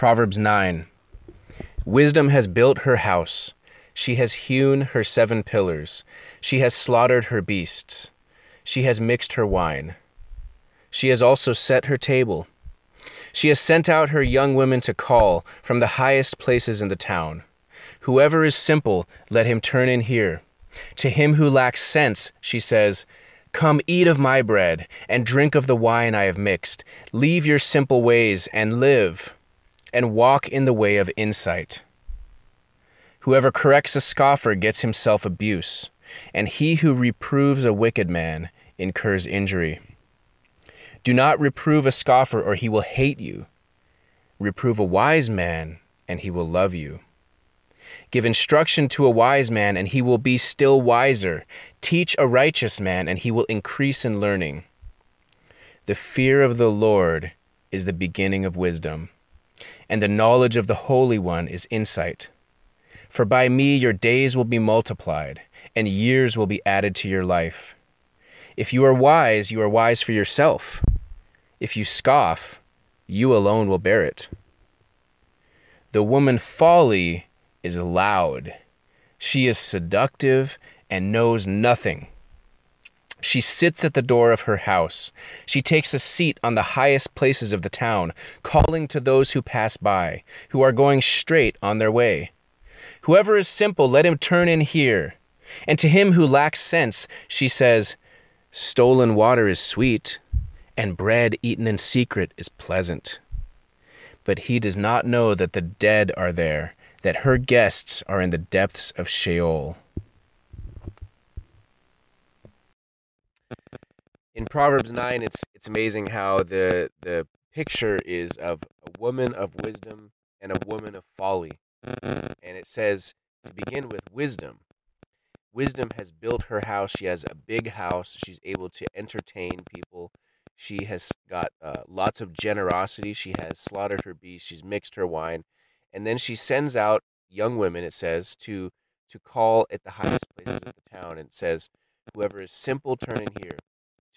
Proverbs 9 Wisdom has built her house. She has hewn her seven pillars. She has slaughtered her beasts. She has mixed her wine. She has also set her table. She has sent out her young women to call from the highest places in the town. Whoever is simple, let him turn in here. To him who lacks sense, she says, Come eat of my bread, and drink of the wine I have mixed. Leave your simple ways and live, and walk in the way of insight. Whoever corrects a scoffer gets himself abuse, and he who reproves a wicked man incurs injury. Do not reprove a scoffer, or he will hate you. Reprove a wise man, and he will love you. Give instruction to a wise man, and he will be still wiser. Teach a righteous man, and he will increase in learning. The fear of the Lord is the beginning of wisdom, and the knowledge of the Holy One is insight. For by me your days will be multiplied, and years will be added to your life. If you are wise, you are wise for yourself. If you scoff, you alone will bear it. The woman folly is loud. She is seductive and knows nothing. She sits at the door of her house. She takes a seat on the highest places of the town, calling to those who pass by, who are going straight on their way. Whoever is simple, let him turn in here. And to him who lacks sense, she says, Stolen water is sweet, and bread eaten in secret is pleasant. But he does not know that the dead are there that her guests are in the depths of Sheol. In Proverbs 9, it's, it's amazing how the, the picture is of a woman of wisdom and a woman of folly. And it says, to begin with, wisdom. Wisdom has built her house. She has a big house. She's able to entertain people. She has got uh, lots of generosity. She has slaughtered her beasts. She's mixed her wine and then she sends out young women it says to to call at the highest places of the town and says whoever is simple turn in here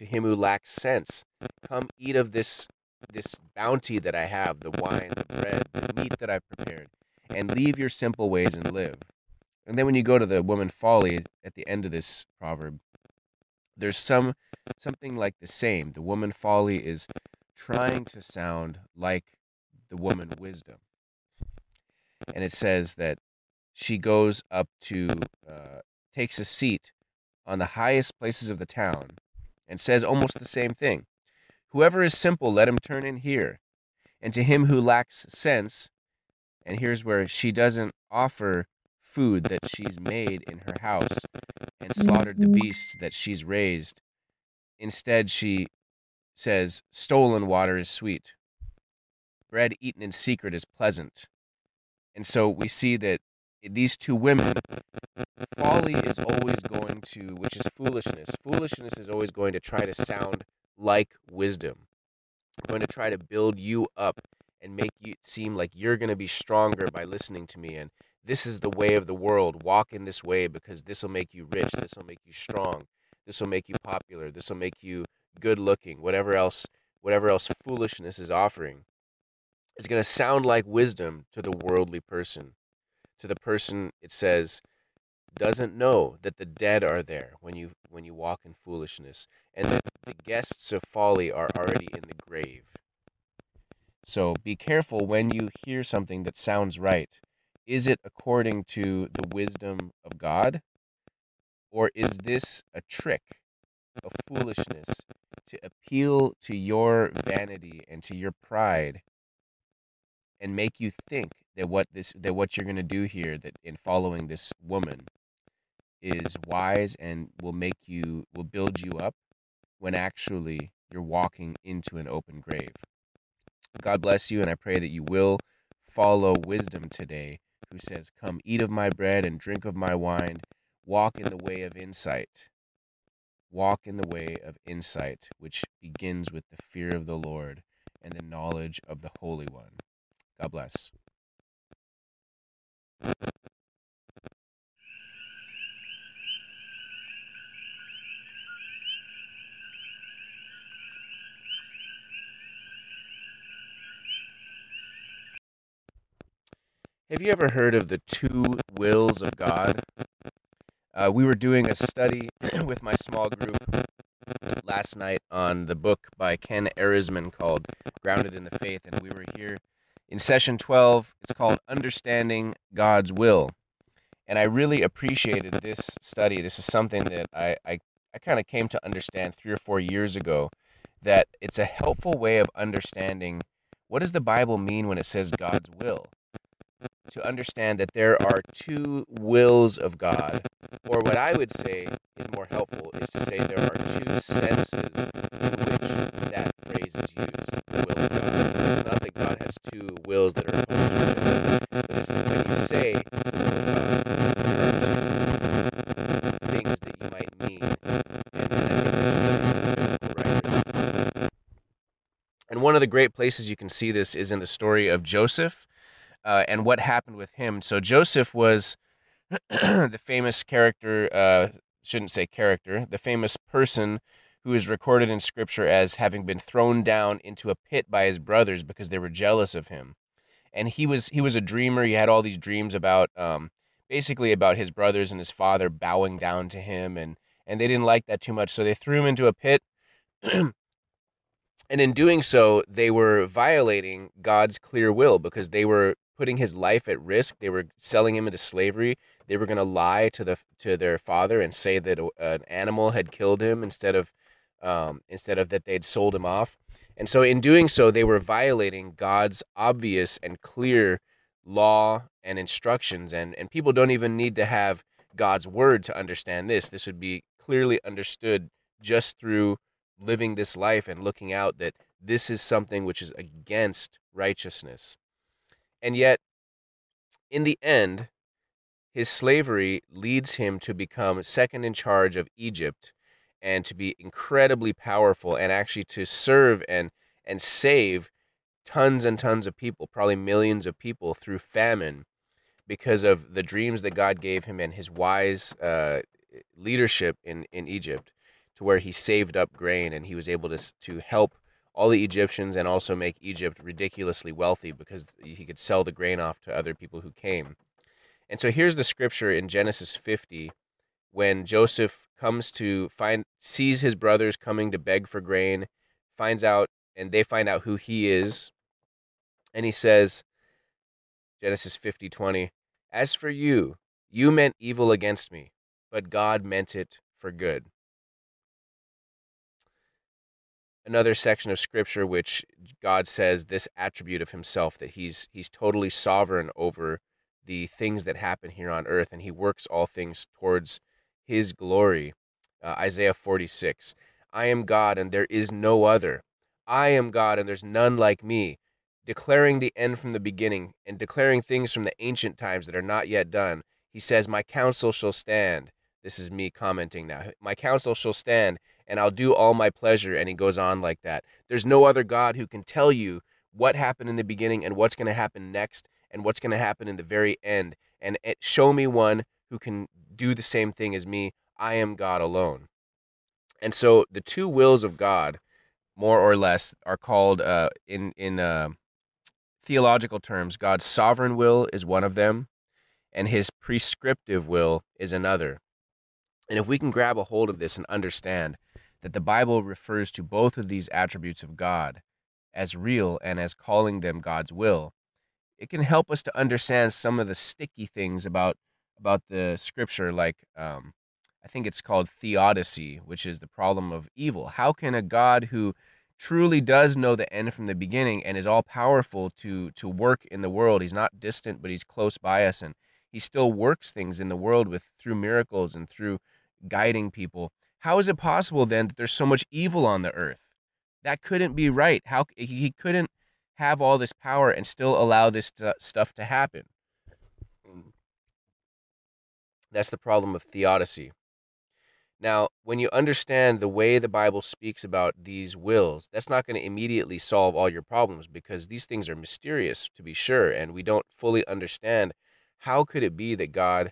to him who lacks sense. Come eat of this this bounty that i have the wine the bread the meat that i've prepared and leave your simple ways and live. And then when you go to the woman folly at the end of this proverb there's some something like the same. The woman folly is trying to sound like the woman wisdom. And it says that she goes up to uh, takes a seat on the highest places of the town and says almost the same thing. Whoever is simple let him turn in here. And to him who lacks sense and here's where she doesn't offer food that she's made in her house and slaughtered the mm-hmm. beasts that she's raised. Instead she says stolen water is sweet. Bread eaten in secret is pleasant. And so we see that these two women, folly is always going to, which is foolishness, foolishness is always going to try to sound like wisdom. going to try to build you up and make you seem like you're going to be stronger by listening to me. And this is the way of the world. Walk in this way because this will make you rich. This will make you strong. This will make you popular. This will make you good looking. Whatever else, whatever else foolishness is offering is going to sound like wisdom to the worldly person. To the person, it says, doesn't know that the dead are there when you when you walk in foolishness, and that the guests of folly are already in the grave. So be careful when you hear something that sounds right. Is it according to the wisdom of God? Or is this a trick of foolishness to appeal to your vanity and to your pride and make you think that what this that what you're going to do here that in following this woman is wise and will make you will build you up when actually you're walking into an open grave. God bless you and I pray that you will follow wisdom today who says come eat of my bread and drink of my wine walk in the way of insight walk in the way of insight which begins with the fear of the Lord and the knowledge of the Holy One. God bless. Have you ever heard of the two wills of God? Uh, we were doing a study with my small group last night on the book by Ken Erisman called Grounded in the Faith, and we were here in session 12. It's called Understanding God's Will. And I really appreciated this study. This is something that I, I, I kind of came to understand three or four years ago that it's a helpful way of understanding what does the Bible mean when it says God's will? To understand that there are two wills of God, or what I would say is more helpful is to say there are two senses in which that phrase is used, the will of God. It's not that God has two wills that are opposed to each other, it's that when you say two things that you might mean, and I think that's true for. And one of the great places you can see this is in the story of Joseph uh, and what happened with him. So Joseph was the famous character, uh, shouldn't say character, the famous person who is recorded in scripture as having been thrown down into a pit by his brothers because they were jealous of him. And he was he was a dreamer. He had all these dreams about um, basically about his brothers and his father bowing down to him and and they didn't like that too much. So they threw him into a pit and in doing so, they were violating God's clear will because they were putting his life at risk. They were selling him into slavery. They were going to lie to the to their father and say that an animal had killed him instead of um, instead of that they'd sold him off. And so, in doing so, they were violating God's obvious and clear law and instructions. And and people don't even need to have God's word to understand this. This would be clearly understood just through living this life and looking out that this is something which is against righteousness. And yet, in the end, his slavery leads him to become second in charge of Egypt and to be incredibly powerful and actually to serve and and save tons and tons of people, probably millions of people through famine because of the dreams that God gave him and his wise uh, leadership in, in Egypt to where he saved up grain and he was able to to help all the Egyptians and also make Egypt ridiculously wealthy because he could sell the grain off to other people who came. And so here's the scripture in Genesis 50 when Joseph comes to find sees his brothers coming to beg for grain, finds out and they find out who he is. And he says Genesis 50:20, "As for you, you meant evil against me, but God meant it for good." Another section of scripture which God says this attribute of himself that he's he's totally sovereign over the things that happen here on earth and he works all things towards his glory. Uh, Isaiah 46. I am God and there is no other. I am God and there's none like me, declaring the end from the beginning and declaring things from the ancient times that are not yet done. He says, My counsel shall stand. This is me commenting now. My counsel shall stand and I'll do all my pleasure. And he goes on like that. There's no other God who can tell you what happened in the beginning and what's going to happen next and what's going to happen in the very end. And show me one who can do the same thing as me. I am God alone. And so the two wills of God, more or less, are called uh, in in uh, theological terms. God's sovereign will is one of them, and His prescriptive will is another. And if we can grab a hold of this and understand that the Bible refers to both of these attributes of God as real and as calling them God's will, it can help us to understand some of the sticky things about about the scripture like um, I think it's called theodicy, which is the problem of evil. How can a God who truly does know the end from the beginning and is all powerful to to work in the world, he's not distant, but he's close by us and he still works things in the world with through miracles and through guiding people. How is it possible then that there's so much evil on the earth? That couldn't be right. How he couldn't have all this power and still allow this stuff to happen. That's the problem of theodicy. Now, when you understand the way the Bible speaks about these wills, that's not going to immediately solve all your problems because these things are mysterious, to be sure, and we don't fully understand how could it be that God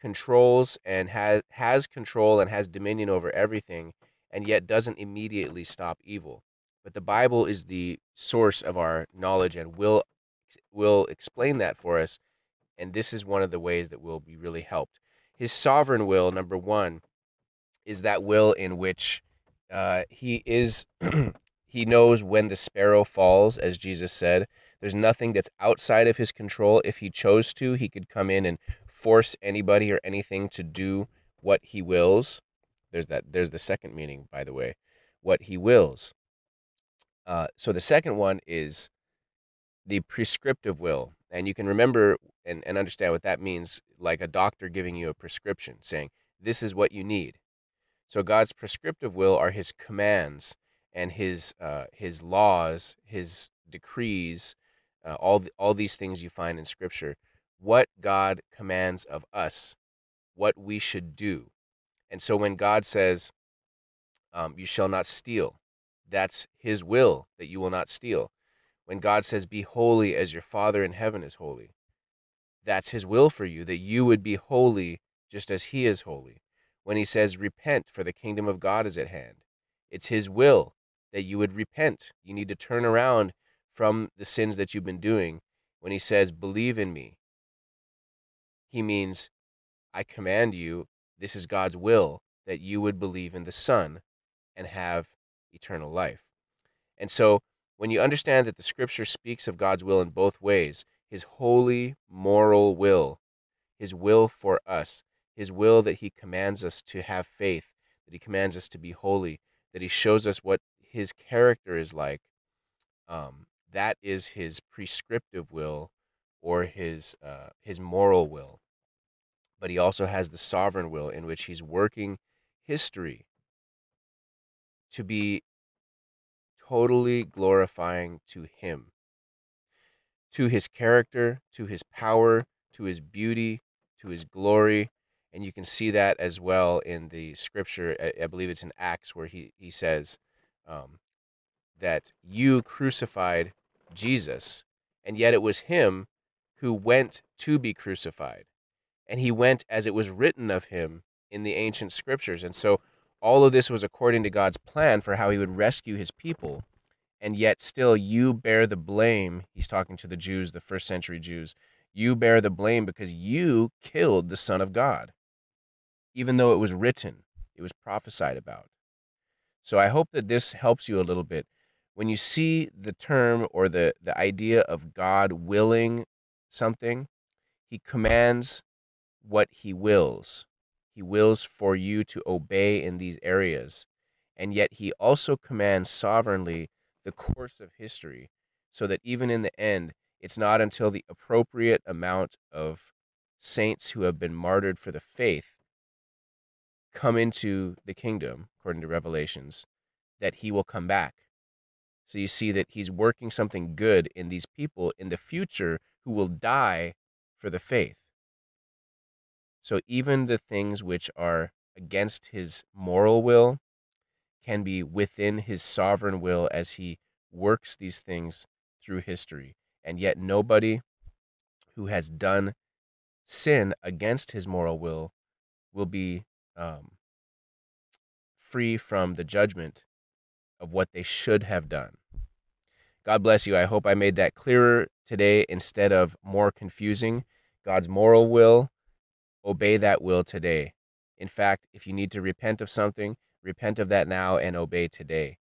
controls and has has control and has dominion over everything and yet doesn't immediately stop evil but the bible is the source of our knowledge and will will explain that for us And this is one of the ways that we'll be really helped. His sovereign will, number one, is that will in which uh, he is he knows when the sparrow falls, as Jesus said. There's nothing that's outside of his control. If he chose to, he could come in and force anybody or anything to do what he wills. There's that. There's the second meaning, by the way, what he wills. Uh, so the second one is the prescriptive will, and you can remember and, and understand what that means, like a doctor giving you a prescription, saying this is what you need. So God's prescriptive will are His commands and His uh, His laws, His decrees, uh, all the, all these things you find in Scripture. What God commands of us, what we should do, and so when God says, um, "You shall not steal," that's His will that you will not steal. When God says, "Be holy as your Father in heaven is holy," that's His will for you that you would be holy just as He is holy when he says, Repent, for the kingdom of God is at hand. It's his will that you would repent. You need to turn around from the sins that you've been doing. When he says, Believe in me, he means, I command you, this is God's will, that you would believe in the Son and have eternal life. And so, when you understand that the scripture speaks of God's will in both ways, his holy moral will, his will for us, his will that he commands us to have faith, that he commands us to be holy, that he shows us what his character is like. Um, that is his prescriptive will or his uh, his moral will. But he also has the sovereign will in which he's working history to be totally glorifying to him, to his character, to his power, to his beauty, to his glory, and you can see that as well in the scripture. I, believe it's in Acts where he he says um, that you crucified Jesus, and yet it was him who went to be crucified, and he went as it was written of him in the ancient scriptures, and so all of this was according to God's plan for how he would rescue his people. And yet, still, you bear the blame. He's talking to the Jews, the first century Jews. You bear the blame because you killed the Son of God even though it was written, it was prophesied about. So I hope that this helps you a little bit. When you see the term or the, the idea of God willing something, he commands what he wills. He wills for you to obey in these areas. And yet he also commands sovereignly the course of history so that even in the end, it's not until the appropriate amount of saints who have been martyred for the faith come into the kingdom, according to Revelations, that he will come back. So you see that he's working something good in these people in the future who will die for the faith. So even the things which are against his moral will can be within his sovereign will as he works these things through history. And yet nobody who has done sin against his moral will will be um, free from the judgment of what they should have done. God bless you. I hope I made that clearer today instead of more confusing. God's moral will, obey that will today. In fact, if you need to repent of something, repent of that now and obey today.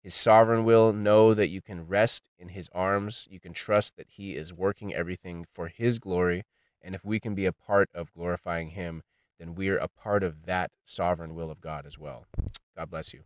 His sovereign will, know that you can rest in His arms. You can trust that He is working everything for His glory. And if we can be a part of glorifying Him, then we're a part of that sovereign will of God as well. God bless you.